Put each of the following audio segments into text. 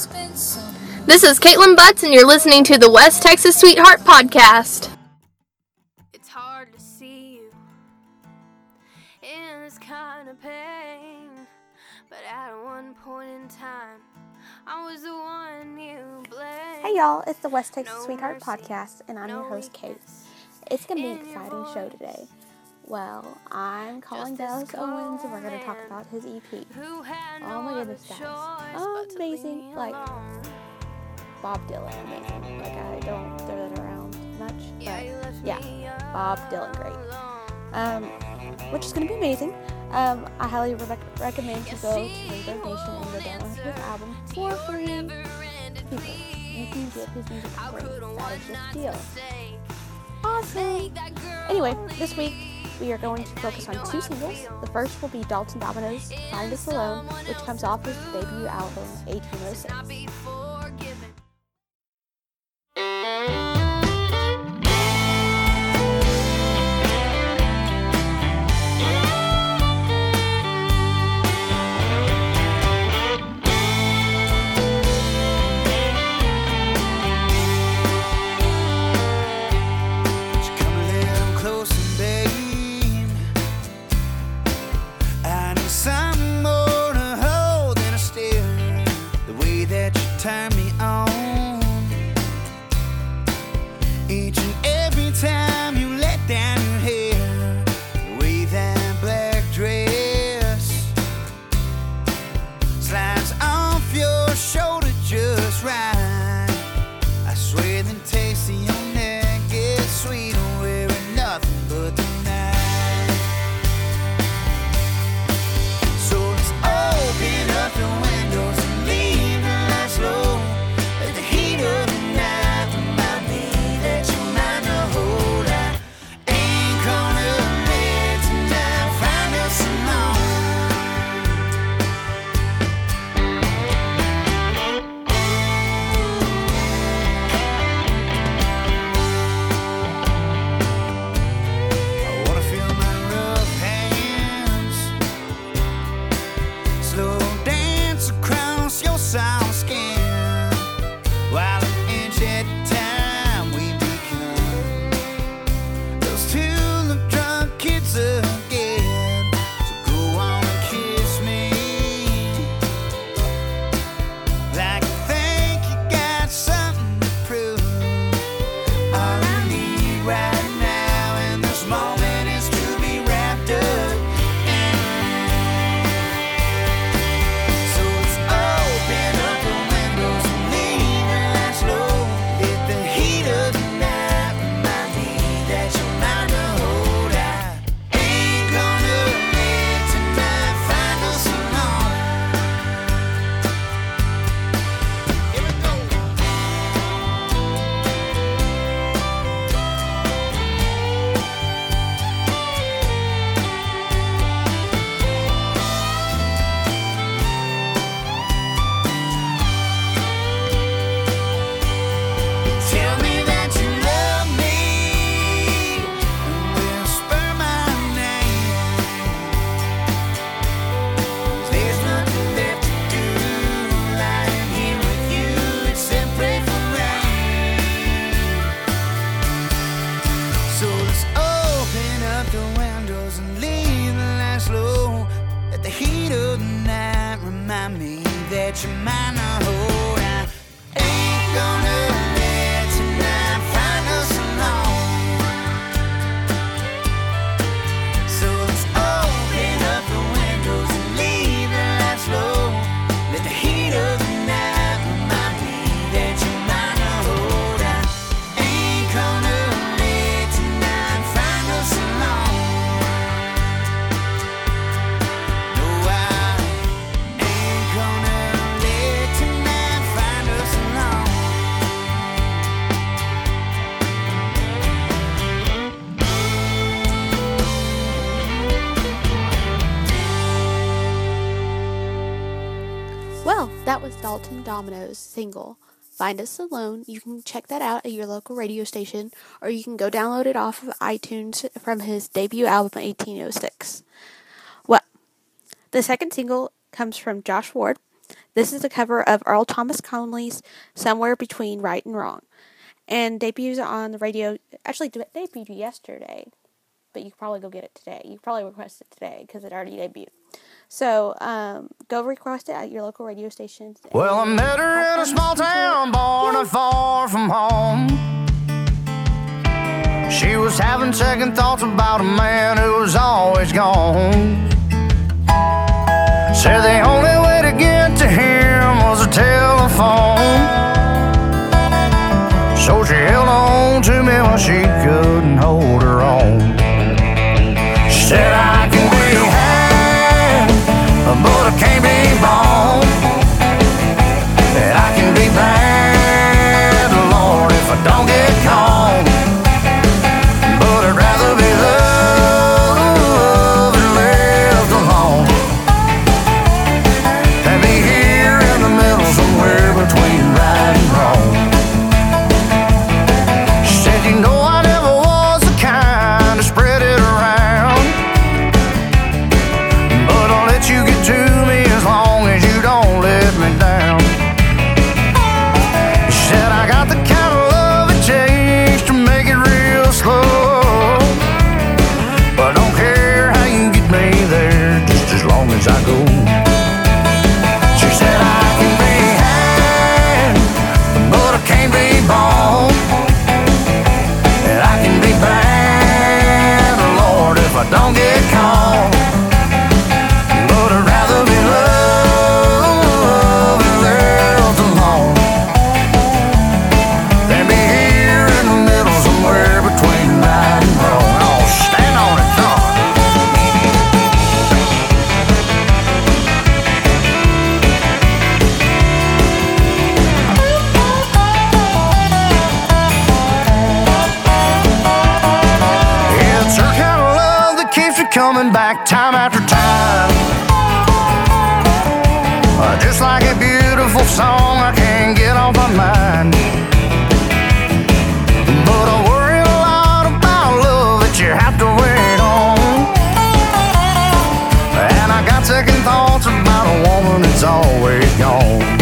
This is Caitlin Butts, and you're listening to the West Texas Sweetheart Podcast. It's hard to see you in this kind of pain. But at one point in time, I was the one you blamed. Hey y'all, it's the West Texas No Sweetheart mercy, Podcast, and I'm your host, Kate. It's gonna be an exciting show today. Well, I'm calling Dallas Owens, and we're gonna talk about his EP. Oh my goodness, guys. choice but to Amazing, like- Bob Dylan, amazing. Like I don't throw that around much, Yeah, but yeah, Bob Dylan, great. um, which is gonna be amazing. Um, I highly re- recommend to go to Reverb Nation and go download his album for free. People, you can get his music for free. That is the deal. Awesome. Anyway, this week we are going to focus on two singles. The first will be Dalton Domino's Find Us Alone, which comes off his debut album 1806. Find Us Alone. You can check that out at your local radio station, or you can go download it off of iTunes from his debut album, 1806. Well, the second single comes from Josh Ward, This is a cover of Earl Thomas Conley's Somewhere Between Right and Wrong and debuts on the radio. Actually, de- debuted yesterday, but you probably go get it today. You probably request it today because it already debuted. So um, go request it at your local radio station. Well, I met her in a small town, born not far from home. She was having second thoughts about a man who was always gone. Said the only way to get to him was a telephone. So she held on to me while she couldn't hold. She thoughts about a woman that's always gone.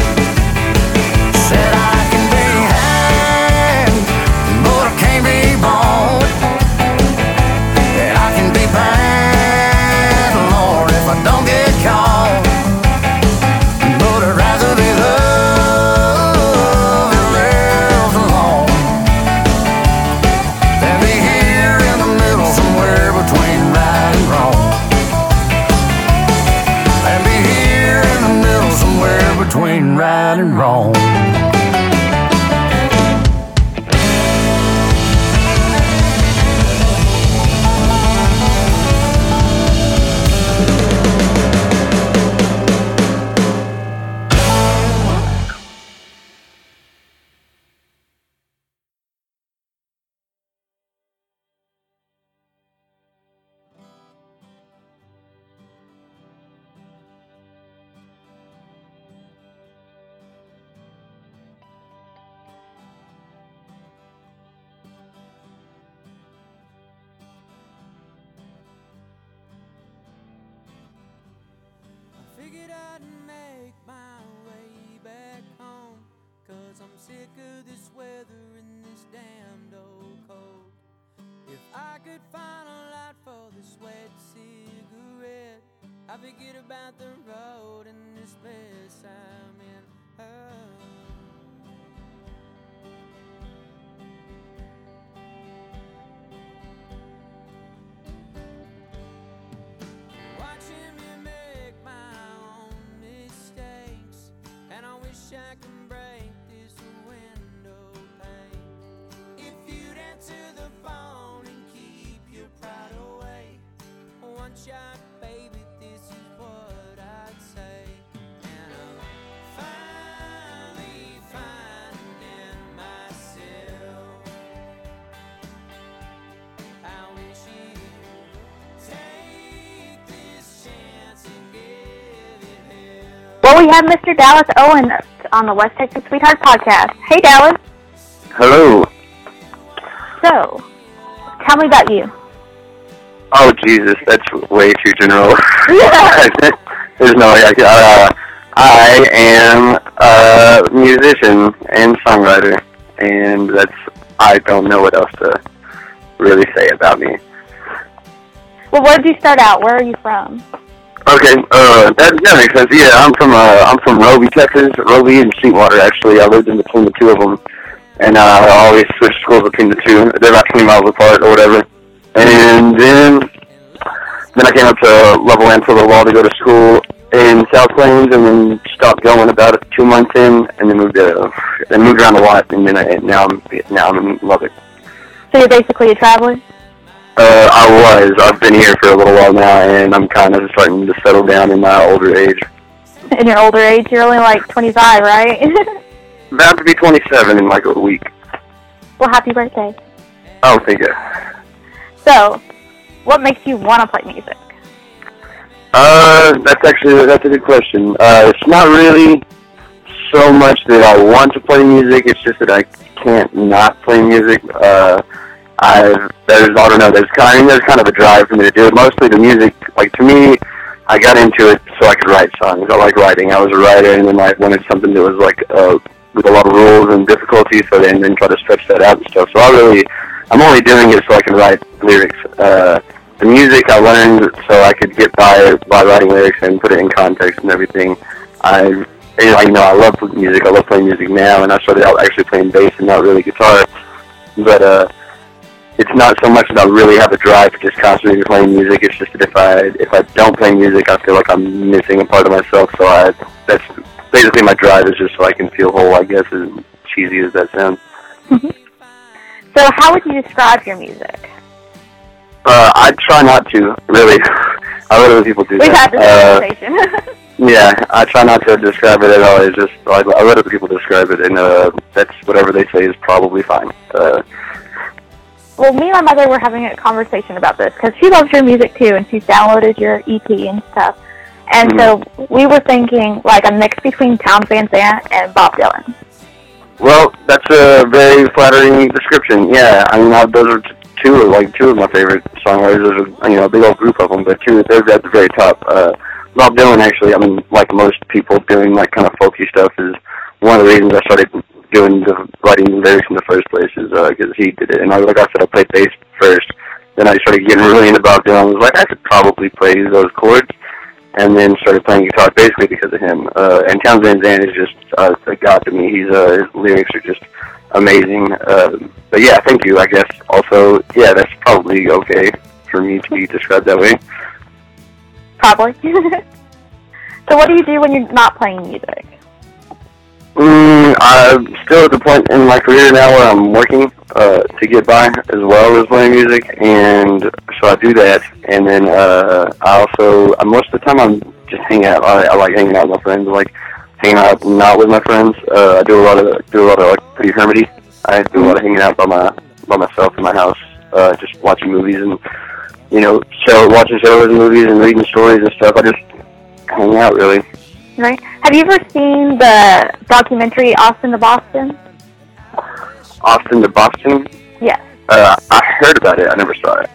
I figured I'd make my way back home. Cause I'm sick of this weather and this damned old cold. If I could find a light for this wet cigarette, I forget about the road and this mess I'm shot, baby, this is what I'd say. And I'm finally finding myself. I wish you'd take this chance and give it hell. Well, we have Mr. Dallas Owen on the West Texas Sweetheart podcast. Hey, Dallas. Hello. So, tell me about you. Oh Jesus, that's way too general. There's no way. I, uh, I am a musician and songwriter, and that's I don't know what else to really say about me. Well, where did you start out? Where are you from? Okay, uh, that, that makes sense. Yeah, I'm from uh, I'm from Roby, Texas. Roby and Sweetwater, actually. I lived in between the two of them, and uh, I always switched schools between the two. They're about 20 miles apart or whatever. And then then I came up to Levelland for a little while to go to school in South Plains, and then stopped going about two months in, and then moved to then moved around a lot, and then I, now I'm now I'm in Lubbock. So you're basically a traveler? Uh, I was. I've been here for a little while now, and I'm kind of starting to settle down in my older age. In your older age, you're only like 25, right? About to be 27 in like a week. well, happy birthday. Oh, thank you. So, what makes you want to play music? Uh, that's actually that's a good question. Uh, it's not really so much that I want to play music. It's just that I can't not play music. Uh, I've there's I don't know. There's kind of, there's kind of a drive for me to do it. Mostly the music. Like to me, I got into it so I could write songs. I like writing. I was a writer, and then I wanted something that was like uh, with a lot of rules and difficulty. So then then try to stretch that out and stuff. So I really, I'm only doing it so I can write lyrics. Uh, the music I learned so I could get by by writing lyrics and put it in context and everything. I you know, I love music. I love playing music now, and I started out actually playing bass and not really guitar. But uh, it's not so much that I really have a drive for just constantly playing music. It's just that if I if I don't play music, I feel like I'm missing a part of myself. So I that's basically my drive is just so I can feel whole. I guess as cheesy as that sounds. So, how would you describe your music? Uh, I try not to really. I let other people do We've that. had this Uh, conversation. Yeah, I try not to describe it at all. It's just I, I let other people describe it, and uh, that's whatever they say is probably fine. Uh, well, me and my mother were having a conversation about this because she loves your music too, and she's downloaded your EP and stuff. And so we were thinking like a mix between Townes Van Zandt and Bob Dylan. Well, that's a very flattering description. Yeah, I mean uh, those are two of like two of my favorite songwriters. There's a you know a big old group of them, but two they're at the very top. Uh, Bob Dylan actually, I mean, like most people doing like kind of folky stuff is one of the reasons I started doing the writing lyrics in the first place is because he did it. And like I said, I played bass first. Then I started getting really into Bob Dylan. I was like, I could probably play those chords. And then started playing guitar basically because of him. Uh, and Townes Van Zandt is just uh, a god to me. He's uh, his lyrics are just amazing. Uh, but yeah, thank you. I guess also, yeah, that's probably okay for me to be described that way. Probably. so what do you do when you're not playing music? Mm, I'm still at the point in my career now where I'm working uh, to get by as well as playing music, and so I do that. And then uh, I also, uh, most of the time, I'm just hanging out. I, I like hanging out with my friends. I like hanging out not with my friends. Uh, I do a lot of do a lot of like pretty hermity. I do a lot of hanging out by my by myself in my house, uh, just watching movies and you know, show watching shows and movies and reading stories and stuff. I just hang out really. Right? Have you ever seen the documentary Austin to Boston? Austin to Boston. Yes. Uh, I heard about it. I never saw it.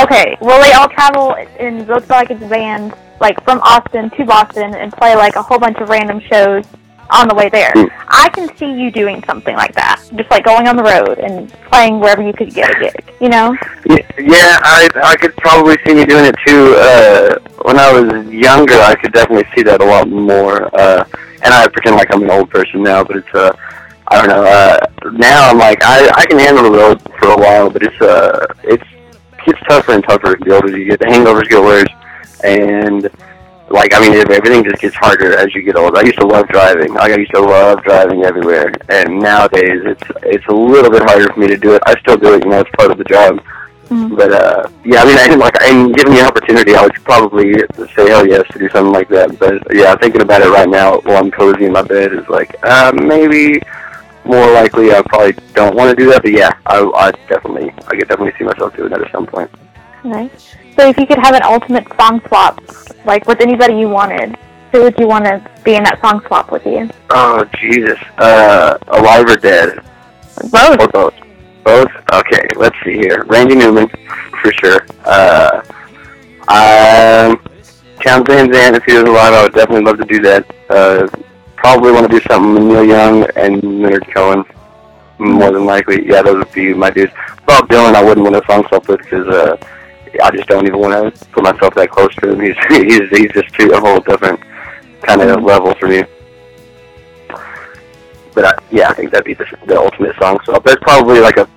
Okay. Well, they all travel in Volkswagen vans, like from Austin to Boston, and play like a whole bunch of random shows on the way there. Mm. I can see you doing something like that, just like going on the road and playing wherever you could get a gig. You know? Yeah, yeah, I I could probably see me doing it too. Uh, when I was younger, I could definitely see that a lot more. Uh, and I pretend like I'm an old person now, but it's uh, I don't know. Uh, now I'm like I I can handle the road for a while, but it's uh, it's gets tougher and tougher the older you get. The hangovers get worse, and like I mean, everything just gets harder as you get older. I used to love driving. Like I used to love driving everywhere, and nowadays it's it's a little bit harder for me to do it. I still do it, you know, it's part of the job. But uh, yeah, I mean, I didn't like, and given the opportunity, I would probably say hell yes to do something like that. But yeah, thinking about it right now while I'm cozy in my bed is like, uh, maybe more likely I probably don't want to do that. But yeah, I, I definitely, I could definitely see myself doing that at some point. Nice. So if you could have an ultimate song swap, like with anybody you wanted, who would you want to be in that song swap with you? Oh Jesus, uh, alive or dead? Both. Or both? Both? Okay, let's see here. Randy Newman, for sure. Uh, um, Townes Van Zandt, if he was alive, I would definitely love to do that. Uh, probably want to do something with Neil Young and Leonard Cohen. More than likely, yeah, those would be my dudes. Bob Dylan, I wouldn't want to song swap with because uh, I just don't even want to put myself that close to him. He's he's he's just too a whole different kind of level for me. But I, yeah, I think that'd be the, the ultimate song swap. There's probably like a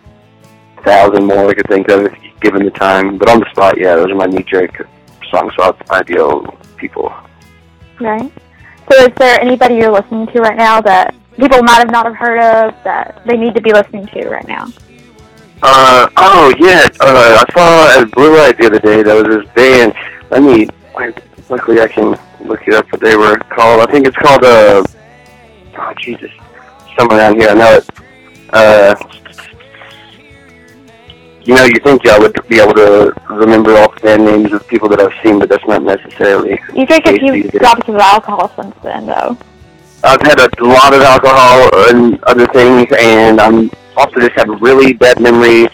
thousand more I could think of if given the time. But on the spot, yeah, those are my knee jerk song swap ideal people. Right. So is there anybody you're listening to right now that people might have not have heard of that they need to be listening to right now? Uh oh yeah, uh, I saw at Blue Light the other day. There was this band. Let me. Luckily, I can look it up. What they were called? I think it's called uh. Oh Jesus, somewhere around here. I know it. Uh. You know, you think I would be able to remember all the band names of people that I've seen, but that's not necessarily. You drink a few case these days. drops of alcohol since then, though. I've had a lot of alcohol and other things, and I'm also just have really bad memory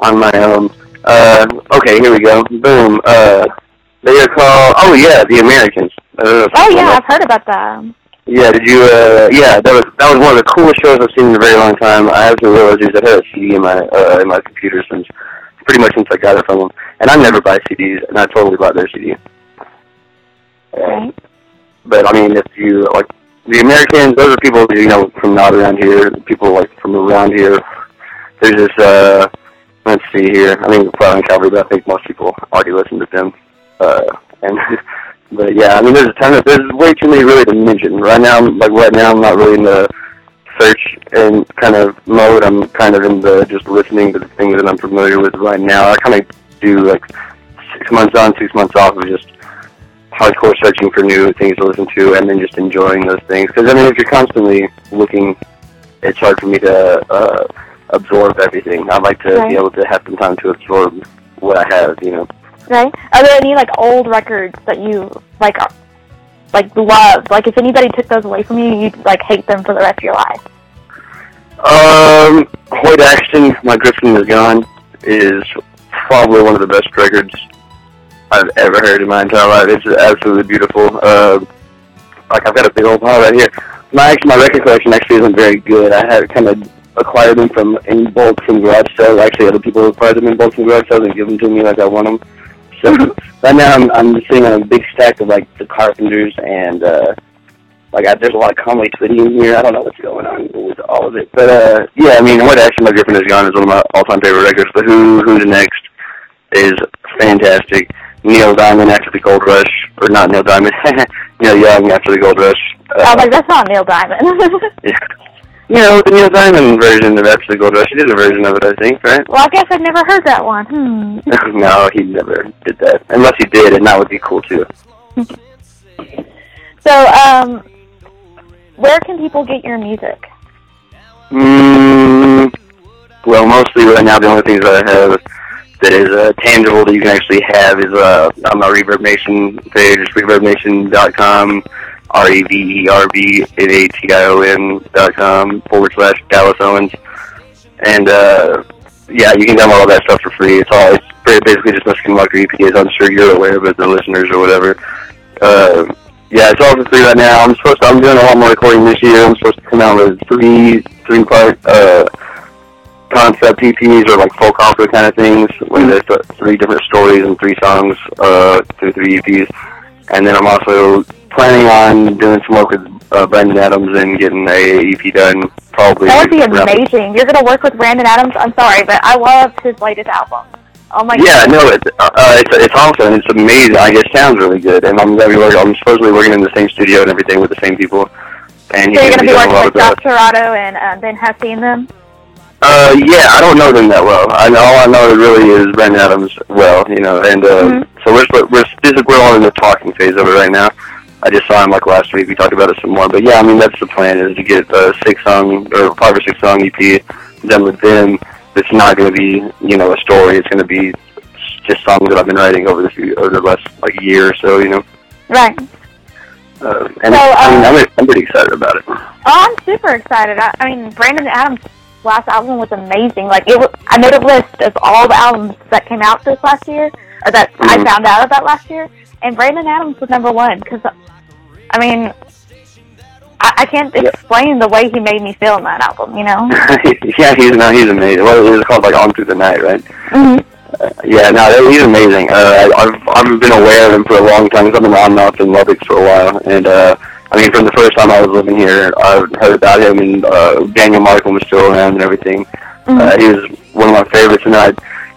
on my own. Uh, okay, here we go. Boom. Uh, they are called. Oh yeah, the Americans. I don't know if Oh yeah. I've heard about that. Yeah, did you? Uh, yeah, that was that was one of the coolest shows I've seen in a very long time. I haven't realized is I had a CD in my uh, in my computer since pretty much since I got it from them, and I never buy CDs, and I totally bought their CD. Right. But I mean, if you like the Americans, those are people you know from not around here. People like from around here. There's this. Uh, let's see here. I mean, probably in Calvary, but I think most people already listen to them. Uh, and but yeah, I mean, there's a ton of there's way too many really to mention. Right now, like right now, I'm not really in the search and kind of mode. I'm kind of in the just listening to the things that I'm familiar with right now. I kind of do like six months on, six months off of just hardcore searching for new things to listen to and then just enjoying those things. Because I mean, if you're constantly looking, it's hard for me to uh, absorb everything. I like to Right. be able to have some time to absorb what I have. You know. Right. Are there any like old records that you like, like love? Like if anybody took those away from you, you'd like hate them for the rest of your life. Um, Hoyt Axton, My Griffin Is Gone, is probably one of the best records I've ever heard in my entire life. It's absolutely beautiful. Uh, like I've got a big old pile right here. My actually, my record collection actually isn't very good. I had kind of acquired them from in bulk from garage sales. Actually, other people acquired them in bulk from garage sales and give them to me like I want them. So right now I'm I'm sitting on a big stack of like the Carpenters and uh, like I, there's a lot of Conway Twitty in here. I don't know what's going on with all of it, but uh, yeah, I mean, what actually my Griffin is gone is one of my all-time favorite records. But who who's next is fantastic. Neil Diamond after the Gold Rush, or not Neil Diamond, Neil Young after the Gold Rush. I was Uh, like, that's not Neil Diamond. yeah. You know, the Neil Diamond version of After the Gold Rush. He did a version of it, I think, right? well, I guess I've never heard that one. Hmm. no, he never did that. Unless he did, and that would be cool too. So, um, where can people get your music? Mm, well, mostly right now, the only things that I have that is uh, tangible that you can actually have is uh, on my Reverb Nation page, reverbnation.com, R-E-V-E-R-B-N-A-T-I-O-N dot com forward slash Dallas Owens. And, uh, yeah, you can download all that stuff for free. It's all, it's basically just my Skinwalker EP, as I'm sure you're aware of it, the listeners or whatever. Uh, yeah, it's all for free right now. I'm supposed to, I'm doing a lot more recording this year. I'm supposed to come out with three, three part, uh, concept EPs or like folk opera kind of things, where there's th- three different stories and three songs uh, through three EPs. And then I'm also planning on doing some work with uh, Brandon Adams and getting a EP done probably. That would be amazing. You're gonna work with Brandon Adams. I'm sorry, but I loved his latest album. Oh my Yeah, god. no, it, uh, uh, it's it's awesome. It's amazing. I guess it sounds really good, and I'm gonna be working. I'm supposedly working in the same studio and everything with the same people. And So you're gonna be working with Josh that. And uh, Ben Hussey and them. Uh, yeah, I don't know them that well. I know all I know really is Brandon Adams well, you know, and uh, Mhm. so we're we're is we're all in the talking phase of it right now. I just saw him like last week. We talked about it some more, but yeah, I mean that's the plan is to get a six song or five or six song EP done with them. It's not going to be you know a story. It's going to be just songs that I've been writing over the few, over the last like year or so, you know. Right. Uh, and So, I mean, uh, I'm, I'm pretty excited about it. Oh, I'm super excited. I, I mean, Brandon Adams' last album was amazing. Like, it was, I made a list of all the albums that came out this last year, or that I Mhm. found out about last year, and Brandon Adams was number one because, I mean, I, I can't explain the way he made me feel in that album. You know? yeah, he's no, he's amazing. Well, it was called like On Through the Night, right? hmm Uh, yeah, no, he's amazing. Uh, I- I've I've been aware of him for a long time. I've been on and off in Lubbock for a while, and uh, I mean, from the first time I was living here, I've heard about him, and uh, Daniel Michael was still around and everything. Uh, he was one of my favorites, and I,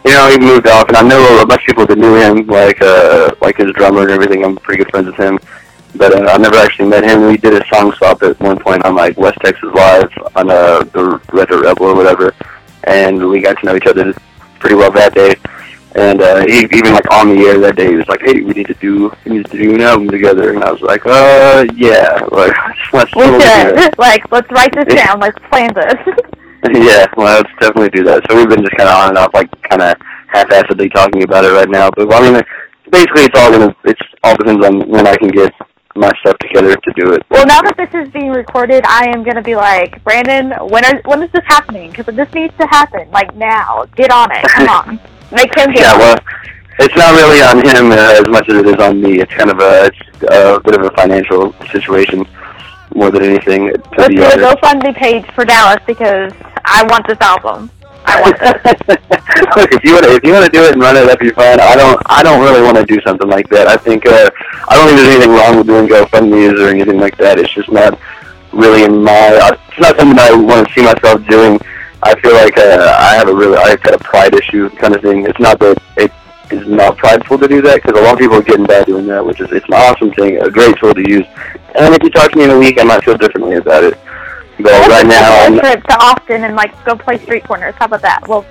you know, he moved off, and I know a bunch of people that knew him, like uh, like his drummer and everything. I'm pretty good friends with him. But uh, I never actually met him. We did a song swap at one point on like West Texas Live on uh, the Red Dirt Rebel or whatever, and we got to know each other pretty well that day. And uh, he, even like on the air that day, he was like, "Hey, we need to do we need to do an album together." And I was like, "Uh, yeah, like let's We totally do that." should. Like, let's write this down. Let's plan this. Yeah, well, let's definitely do that. So we've been just kind of on and off, like kind of half-assedly talking about it right now. But well, I mean, basically, it's all gonna it's all depends on when I can get my stuff together to do it. well, now that this is being recorded, I am gonna be like, Brandon, when are when is this happening? Because this needs to happen, like now. Get on it. Come on. Make him get Yeah, on well, it's not really on him uh, as much as it is on me. It's kind of a it's a bit of a financial situation more than anything. To Let's be do a. GoFundMe page for Dallas because I want this album. I want this. Look, if you want to, if you want to do it and run it up, you're fine. I don't, I don't really want to do something like that. I think, uh, I don't think there's anything wrong with doing GoFundMe's or anything like that. It's just not really in my. uh, It's not something I want to see myself doing. I feel like uh, I have a really, I've got a pride issue kind of thing. It's not that it is not prideful to do that because a lot of people are getting bad doing that, which is it's an awesome thing, a great tool to use. And if you talk to me in a week, I might feel differently about it. But right now, I'm, take a trip to Austin and like go play street corners. How about that? We'll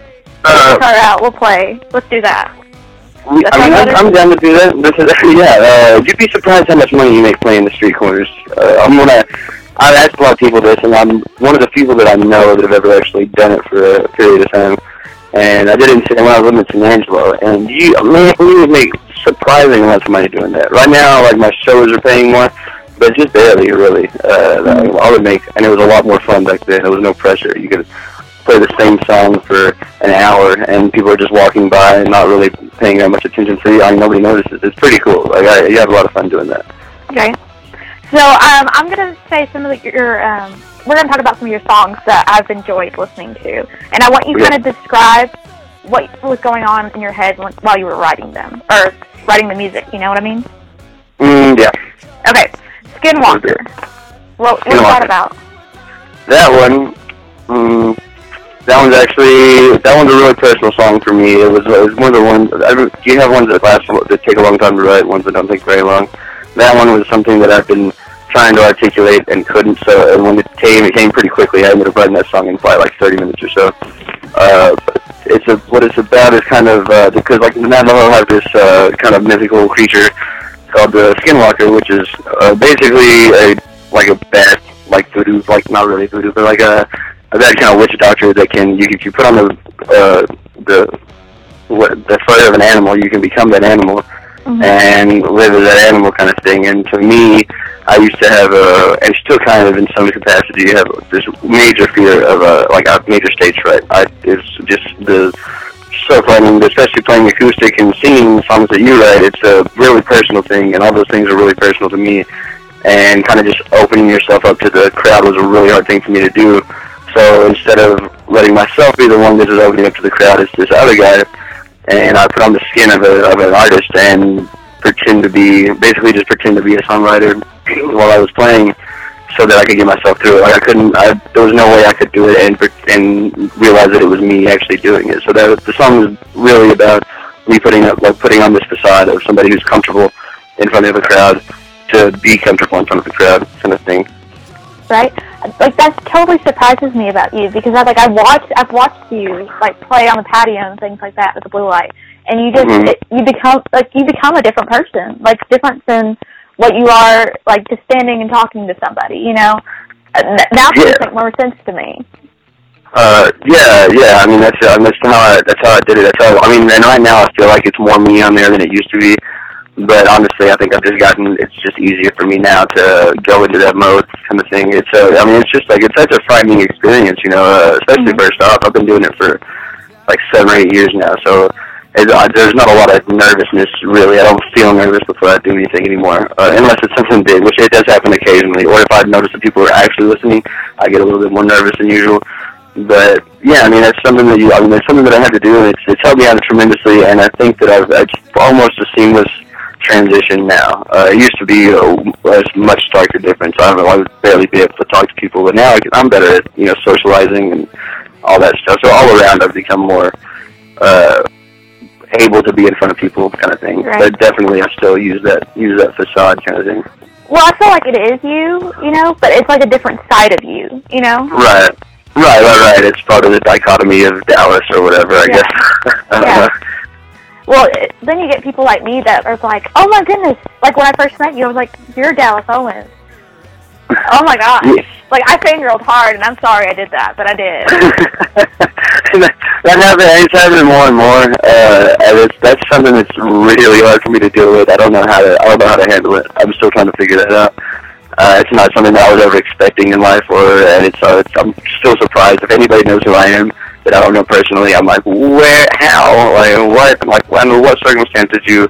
uh, car out. We'll play. Let's do that. We- I mean, I'm. I'm down to do that. This is yeah. Uh, you'd be surprised how much money you make playing the street corners. Uh, I'm gonna. I've asked a lot of people this, and I'm one of the people that I know that have ever actually done it for a period of time. And I did it in, when I was living in San Angelo, and you, man, we would make surprising amounts of money doing that. Right now, like my shows are paying more, but just barely, really. Uh, I would make, and it was a lot more fun back then. There was no pressure. You could play the same song for an hour, and people are just walking by and not really paying that much attention to you. I mean, nobody notices. It's pretty cool. Like, I, you have a lot of fun doing that. Okay. So um, I'm gonna say some of the, your. Um, we're gonna talk about some of your songs that I've enjoyed listening to, and I want you Yeah. kind of describe what was going on in your head while you were writing them or writing the music. You know what I mean? Mm, yeah. Okay. Skinwalker. What, what's Skinwalker. that about? That one, mm, that one's actually that one's a really personal song for me. It was it was one of the ones. I, don't- you have ones that last that take a long time to write, ones that don't take very long. That one was something that I've been trying to articulate and couldn't. So and when it came, it came pretty quickly. I ended up writing that song in probably like 30 minutes or so. Uh, but it's a what it's about is kind of uh, because like the Navajo have this uh, kind of mythical creature called the Skinwalker, which is uh, basically a like a bad like voodoo, like not really voodoo, but like a, a bad kind of witch doctor that can you if you put on the uh, the what, the fur of an animal, you can become that animal Mm-hmm. and live as that animal kind of thing. And to me, I used to have a, and still kind of in some capacity, you have this major fear of a like a major stage fright. I it's just the so playing, especially playing acoustic and singing songs that you write. It's a really personal thing, and all those things are really personal to me. And kind of just opening yourself up to the crowd was a really hard thing for me to do. So instead of letting myself be the one that is opening up to the crowd, it's this other guy and I put on the skin of, a, of an artist and pretend to be, basically just pretend to be a songwriter while I was playing so that I could get myself through it. Like I couldn't, I, there was no way I could do it and, and realize that it was me actually doing it. So that the song was really about me putting up, like putting on this facade of somebody who's comfortable in front of a crowd to be comfortable in front of the crowd kind of thing. right? Like that totally surprises me about you because I like I watched I've watched you like play on the patio and things like that with the blue light, and you just Mhm. it, you become like you become a different person, like different than what you are like just standing and talking to somebody. You know, Uh, now Yeah. make more sense to me. Uh, yeah, yeah. I mean, that's uh, that's how I that's how I did it. That's how I mean, and right now I feel like it's more me on there than it used to be. But honestly, I think I've just gotten. It's just easier for me now to go into that mode kind of thing. It's uh, I mean, it's just like it's such a frightening experience, you know. Uh, especially Mhm. first off, I've been doing it for like seven or eight years now, so it, uh, there's not a lot of nervousness really. I don't feel nervous before I do anything anymore, uh, unless it's something big, which it does happen occasionally. Or if I notice that people are actually listening, I get a little bit more nervous than usual. But yeah, I mean that's something that you. I mean it's something that I had to do, and it's it's helped me out tremendously. And I think that I've it's almost a seamless transition now. Uh, it used to be a, a much starker difference. I, don't know, I would barely be able to talk to people, but now I can, I'm better at you know socializing and all that stuff. So all around, I've become more uh, able to be in front of people, kind of thing. Right. But definitely, I still use that use that facade kind of thing. Well, I feel like it is you, you know, but it's like a different side of you, you know. Right. Right, right, right. It's part of the dichotomy of Dallas or whatever, I Yeah. guess. Yeah. Well, it, then you get people like me that are like, "Oh my goodness!" Like when I first met you, I was like, "You're Dallas Owens." Oh my gosh! Yeah. Like I fangirled hard, and I'm sorry I did that, but I did. that happens. It's happening more and more, uh, and it's that's something that's really hard for me to deal with. I don't know how to. I don't know how to handle it. I'm still trying to figure that out. Uh, it's not something that I was ever expecting in life, or and it's, uh, it's. I'm still surprised if anybody knows who I am that I don't know personally. I'm like, where, how, like what, like under what circumstance did you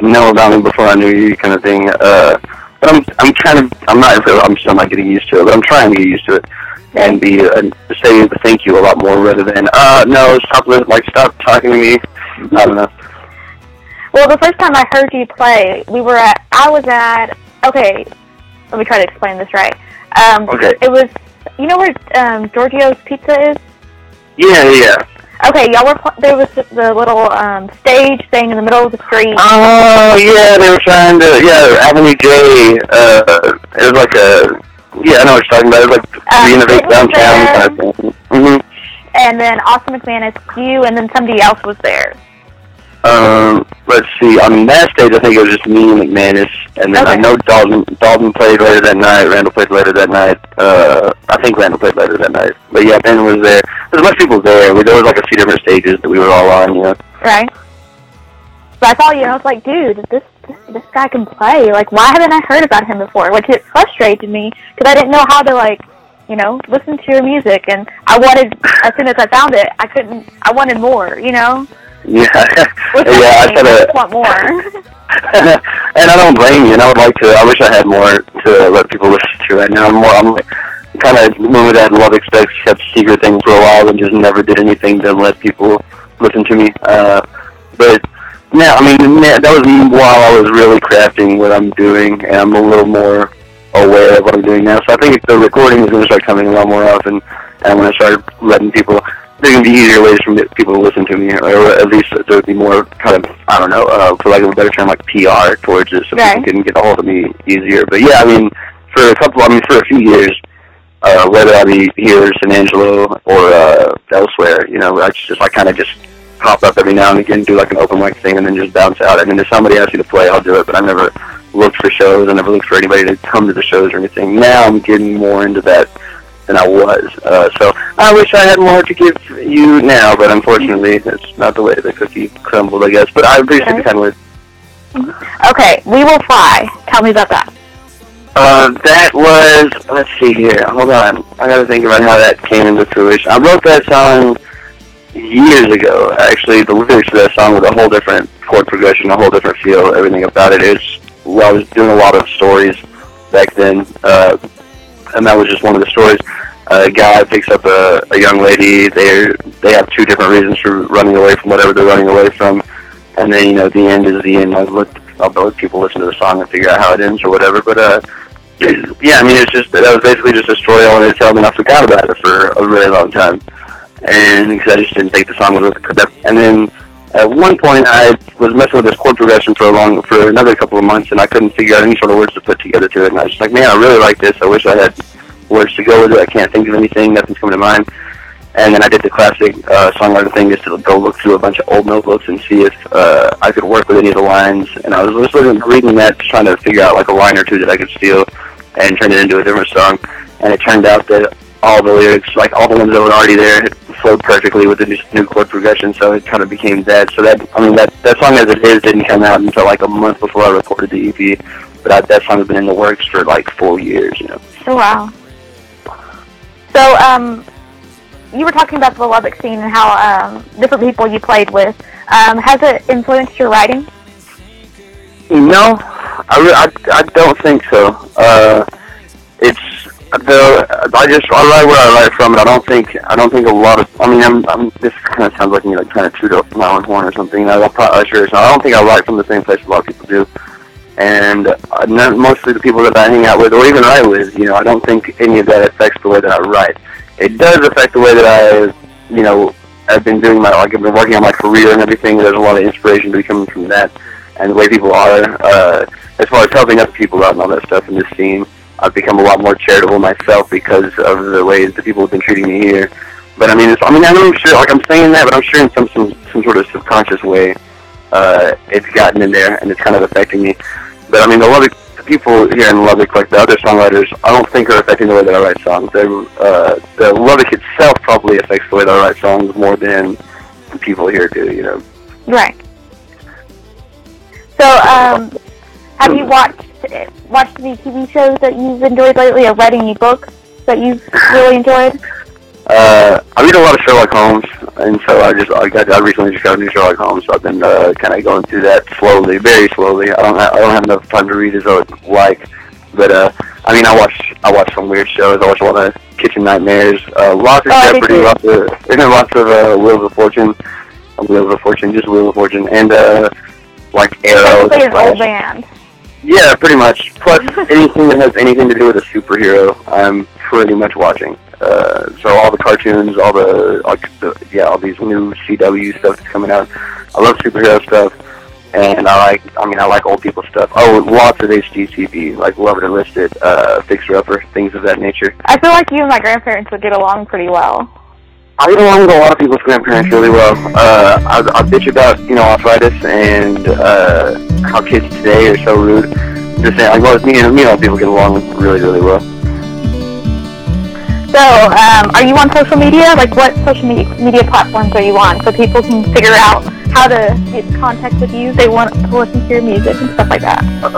know about me before I knew you, kind of thing. Uh, but I'm I'm trying to. I'm not. I'm still not getting used to it, but I'm trying to get used to it and be uh, say thank you a lot more rather than uh no stop li- like stop talking to me. I don't know. well, the first time I heard you play, we were at. I was at. Okay, let me try to explain this right. Um, Okay. It was. You know where um, Giorgio's Pizza is? Yeah, yeah. Okay, y'all were. Pl- there was the, little um, stage thing in the middle of the street. Oh yeah, they were trying to yeah Avenue J. Uh, it was like a yeah I know what you're talking about. It was like Uh, renovate downtown kind of thing. hmm and then Austin McManus, you, and then somebody else was there. Um, let's see. On that stage, I think it was just me and McManus, and then I know Dalton. Dalton played later that night. Randall played later that night. Uh, I think Randall played later that night. But yeah, Ben was there. There's a bunch of people there. We, there was like a few different stages that we were all on. You know. Right. But I saw you and I was like, dude, this this guy can play. Like, why haven't I heard about him before? Like, it frustrated me because I didn't know how to like, you know, listen to your music. And I wanted as soon as I found it, I couldn't. I wanted more. You know. Yeah. Yeah, I said it. want more. and I don't blame you. And I would like to. I wish I had more to let people listen to right now. I'm more. I'm like, kind of moving that love expects kept secret things for a while and just never did anything to let people listen to me. Uh, but now, I mean, man, that was while I was really crafting what I'm doing, and I'm a little more aware of what I'm doing now. So I think the recording is going to start coming a lot more often, and when I start letting people, there can be easier ways for people to listen to me, or at least there would be more kind of, I don't know, uh, for lack of a better term, like PR towards it, so Right. people can get a hold of me easier. But yeah, I mean, for a couple, I mean, for a few years, uh, whether I be here in San Angelo or uh, elsewhere, you know, I just I kind of just pop up every now and again, do like an open mic thing, and then just bounce out. And then if somebody asks me to play, I'll do it. But I never looked for shows. I never looked for anybody to come to the shows or anything. Now I'm getting more into that than I was. Uh, so I wish I had more to give you now, but unfortunately, it's not the way the cookie crumbled, I guess. But I appreciate the kind words. okay, we will fly. Tell me about that. Uh, that was, let's see here, hold on. I gotta think about how that came into fruition. I wrote that song years ago. Actually, the lyrics to that song were a whole different chord progression, a whole different feel, everything about it. It's, well, I was doing a lot of stories back then, uh, and that was just one of the stories. A guy picks up a, a young lady. They they have two different reasons for running away from whatever they're running away from, and then you know the end is the end. I'll let I'll let people listen to the song and figure out how it ends or whatever. But uh, yeah, I mean it's just that was basically just a story I wanted to tell, and I forgot about it for a really long time, and because I just didn't think the song was it. And then at one point I was messing with this chord progression for a long for another couple of months, and I couldn't figure out any sort of words to put together to it. And I was just like, man, I really like this. I wish I had words to go with it. I can't think of anything. Nothing's coming to mind. And then I did the classic uh, songwriter thing, just to go look through a bunch of old notebooks and see if uh, I could work with any of the lines. And I was just looking, reading that, trying to figure out like a line or two that I could steal and turn it into a different song. And it turned out that all the lyrics, like all the ones that were already there, flowed perfectly with the new- new chord progression. So it kind of became that. So that, I mean, that that song as it is didn't come out until like a month before I recorded the EP. But I, that song has been in the works for like four years, you know. Oh wow. So um, you were talking about the Lubbock scene and how um different people you played with. Um, has it influenced your writing? No, I, re- I, I don't think so. Uh, it's the I just I write where I write from, and I don't think I don't think a lot of I mean I'm, I'm this kind of sounds like me like trying to toot up my own horn or something. I'm probably sure. So I don't think I write from the same place a lot of people do, and uh, none, mostly the people that I hang out with or even write with, you know, I don't think any of that affects the way that I write. It does affect the way that I, you know, I've been doing my like I've been working on my career and everything. There's a lot of inspiration to be coming from that and the way people are. Uh, as far as helping other people out and all that stuff in this scene, I've become a lot more charitable myself because of the ways that people have been treating me here. But I mean, it's, I mean, I'm sure, like I'm saying that, but I'm sure in some some, some sort of subconscious way, uh, it's gotten in there and it's kind of affecting me. But I mean, the Lubbock the people here in Lubbock, like the other songwriters, I don't think are affecting the way that I write songs. They're, uh, the Lubbock itself probably affects the way that I write songs more than the people here do. You know. Right. So, um, have you watched watched any TV shows that you've enjoyed lately, or read any books that you've really enjoyed? Uh, I read a lot of Sherlock Holmes, and so I just I got I recently just got a new Sherlock Holmes, so I've been uh, kind of going through that slowly, very slowly. I don't ha- I don't have enough time to read as I would like, but uh, I mean I watch I watch some weird shows. I watch a lot of Kitchen Nightmares, uh, lots of Oh, Jeopardy, lots of there's been lots of uh, Wheels of Fortune, Wheels of Fortune, just Wheels of Fortune, and uh, like Arrow. The an old band. Yeah, pretty much. Plus, anything that has anything to do with a superhero, I'm pretty much watching. Uh, so all the cartoons, all the like, the, yeah, all these new CW stuff that's coming out. I love superhero stuff, and I like, I mean, I like old people stuff. Oh, lots of HGTV, like Love It or List It, uh, Fixer Upper, things of that nature. I feel like you and my grandparents would get along pretty well. I get along with a lot of people's grandparents really well. Uh, I, I bitch about, you know, arthritis and uh, how kids today are so rude. Just saying, like, well, me and me and people get along really, really well. So, um, are you on social media? Like, what social media platforms are you on so people can figure out how to get in contact with you they want to listen to your music and stuff like that? Uh,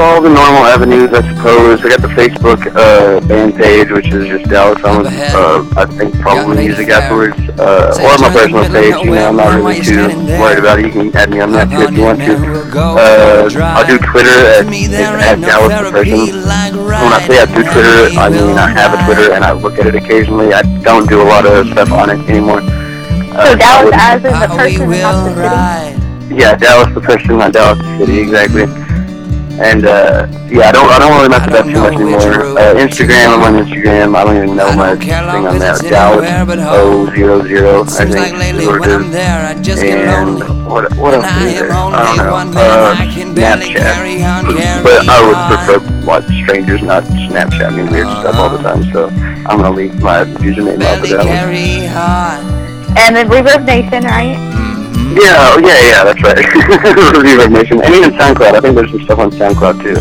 all the normal avenues, I suppose. I got the Facebook uh, band page, which is just Dallas Owens. Uh, I think probably music afterwards, uh, or my personal page. You know, I'm not really too worried about it. You can add me on that too if you want to. Uh, I'll do Twitter at, at Dallas the person. When I say I do Twitter, I mean I have a Twitter and I look at it occasionally. I don't do a lot of stuff on it anymore. So I Dallas wouldn't- as in the person, not the city. yeah, Dallas the person, not Dallas the city, exactly. And uh, yeah, I don't, I don't really mess with that too much anymore. Uh, Instagram, I'm on Instagram. I don't even know my thing on that. Dallas O zero zero, I think is what it is. And what, what else is there? I don't know. Uh, Snapchat. But I would prefer what strangers, not Snapchat. I mean weird stuff all the time. So I'm gonna leave my username out for that one. And then Reverb Nation, right? Yeah, oh, yeah, yeah, that's right. Reverb Nation. And even SoundCloud. I think there's some stuff on SoundCloud too.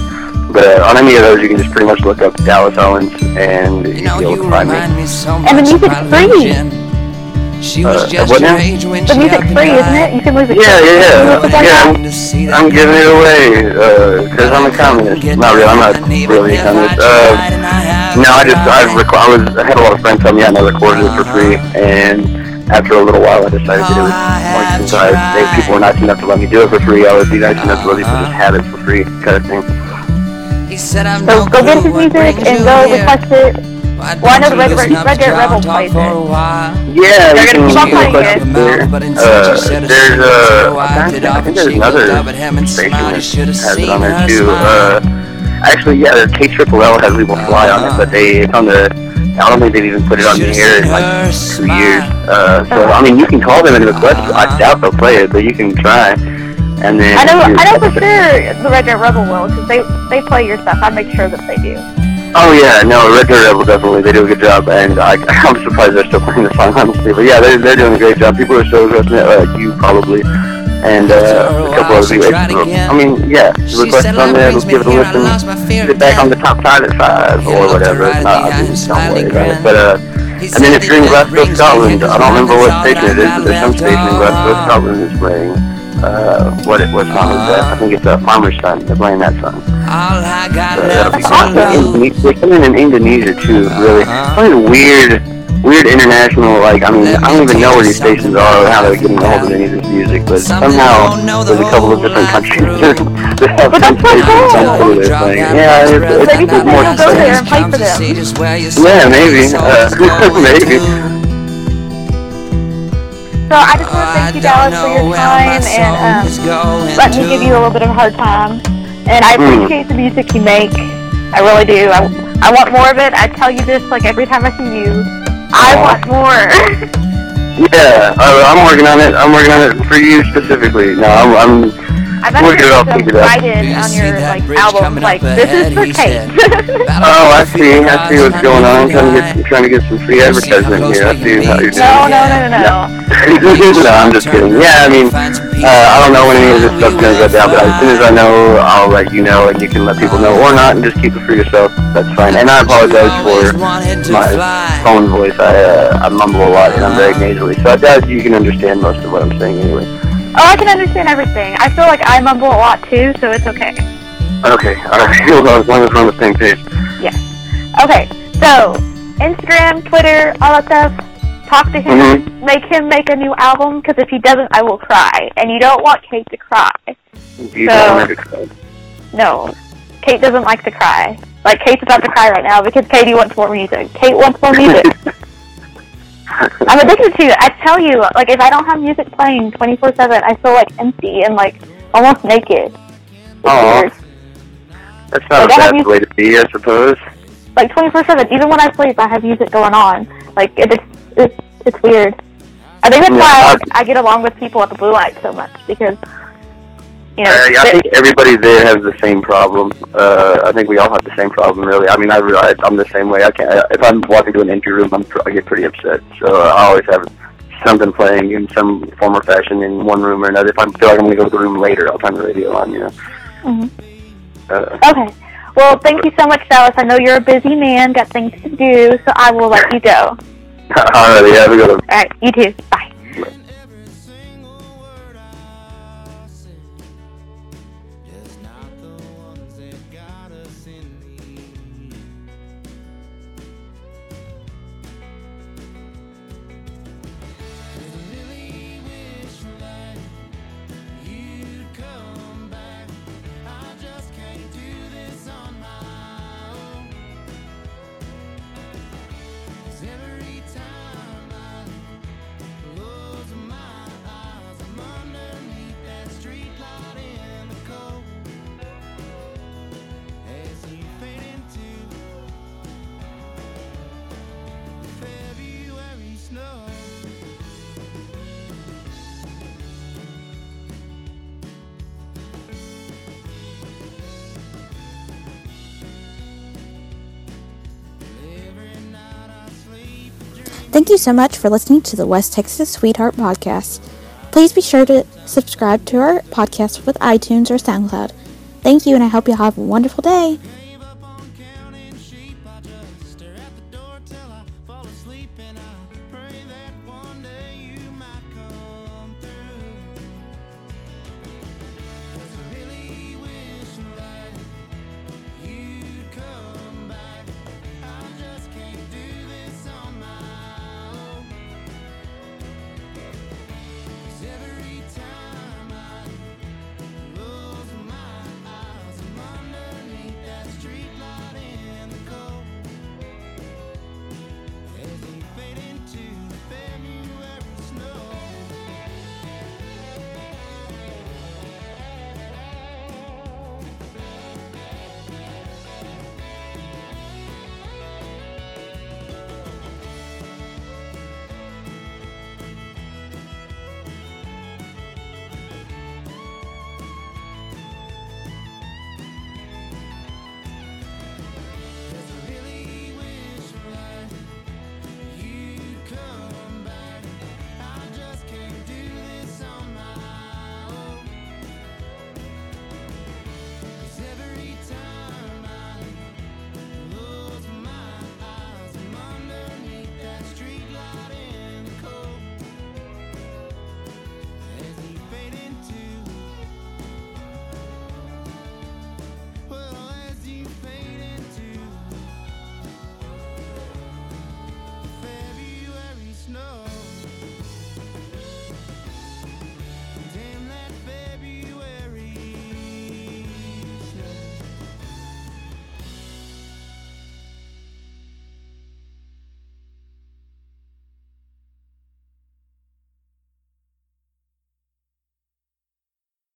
But uh, on any of those, you can just pretty much look up Dallas Owens and You you'll know, you to find me. remind me so And the music's free. Lynn. She was Uh, just what your now? age when The she music's opened free, her isn't it? You can lose it. Yeah, yeah, yeah. Yeah. I'm, To see that I'm giving it away because I'm a communist. Not really. I'm not really a communist. Uh, no, I just I, rec- I was I had a lot of friends tell me and I recorded it for free, and after a little while, I decided that it was like since I, they, people were nice enough to let me do it for free, I would be nice enough to let people just have it for free, kind of thing. He said, I'm So go get clue his music and go request it. Why Well, I know the you Red- Red to Dead Rebel talk plays for it. Yeah, They're gonna can, keep on you can playing it. it there. But instead Uh, you said there's it's uh, so I I did think, I up think and there's she looked another up at him and station that You should have has it on there her too. Uh, actually, yeah, the K Triple L has We Will Fly on it, but they it's on the. I don't think they've even put it on the air in like two years. Uh, so I mean, you can call them and request. I doubt they'll play it, but you can try. And then I know, I know for sure the Red Dead Rebel will because they they play your stuff. I make sure that they do. Oh yeah, no, Red Dead Rebel definitely they do a good job, and I, I'm surprised they're still playing the song honestly. But yeah, they're they're doing a great job. People are so interested, uh, you probably, and uh, a couple other people. I mean, yeah, request on there, let's give it a listen. Get back on the top five at five or whatever. It's not, I mean, don't worry about it. But uh, and then you're in Glasgow, Scotland, I don't remember what station it is, but there's some station in Glasgow, Scotland that's playing. Uh, what it was song is that? I think it's uh, Farmer's Son. They're playing that song. All Uh, that'll be left fun. to lose. Indone- They're coming in Indonesia too, really. Uh-huh. Of weird weird international, like, I mean, I don't even know where these stations are or how they're getting a hold of any of this music, but somehow there's a couple of different countries that have But that's some so stations cool. that do this thing. Yeah, it's, it's, Maybe it's someday more you'll go there and strange. play for them. Yeah, maybe. Uh, maybe. So I just want to thank you, Dallas, for your time and um, let me give you a little bit of a hard time. And I Mm. appreciate the music you make. I really do. I, I want more of it. I tell you this like every time I see you. I want more. Yeah, uh, I'm working on it. I'm working on it for you specifically. No, I'm, I'm I've We'll get it all actually figured out. on your like album, like this is for Kate. Oh, I see. I see what's going on. I'm trying to get, trying to get some free advertisement here. I see how you're doing. no, no, no, no, no. no, I'm just kidding. Yeah, I mean, uh, I don't know when any of this stuff's gonna go down, but as soon as I know, I'll let you know, and you can let people know or not, and just keep it for yourself. That's fine. And I apologize for my phone voice. I uh, I mumble a lot and I'm very nasally, so I doubt you can understand most of what I'm saying anyway. Oh, I can understand everything. I feel like I mumble a lot too, so it's okay. Okay, all right. Well, as long as we're on the same page. Yes. Okay, so Instagram, Twitter, all that stuff. Talk to him. Mhm. Make him make a new album, because if he doesn't, I will cry. And you don't want Kate to cry. You So- don't make it No. Kate doesn't like to cry. Like, Kate's about to cry right now because Katie wants more music. Kate wants more music. I'm addicted to it. I tell you, like, if I don't have music playing 24-7, I feel, like, empty and, like, almost naked. Weird. That's not a Like, have bad music- way to be, I suppose. like 24/7. Even when I sleep, I have music going on. Like it, it's it's it's weird. I think that's Yeah, why I- I, I get along with people at the blue light so much because you know. Uh, I think everybody there has the same problem. Uh, I think we all have the same problem, really. I mean, I realize I'm the same way. I can't. If I'm walking to an empty room, I'm, I get pretty upset. So I always have something playing in some form or fashion in one room or another. If I feel like I'm going to go to the room later, I'll turn the radio on. You know. Mhm. Uh, Okay. Well, thank you so much, Dallas. I know you're a busy man, got things to do, so I will let you go. alrighty, have a good one. All right, you too. Bye. Thank you so much for listening to the West Texas Sweetheart Podcast. Please be sure to subscribe to our podcast with iTunes or SoundCloud. Thank you, and I hope you have a wonderful day.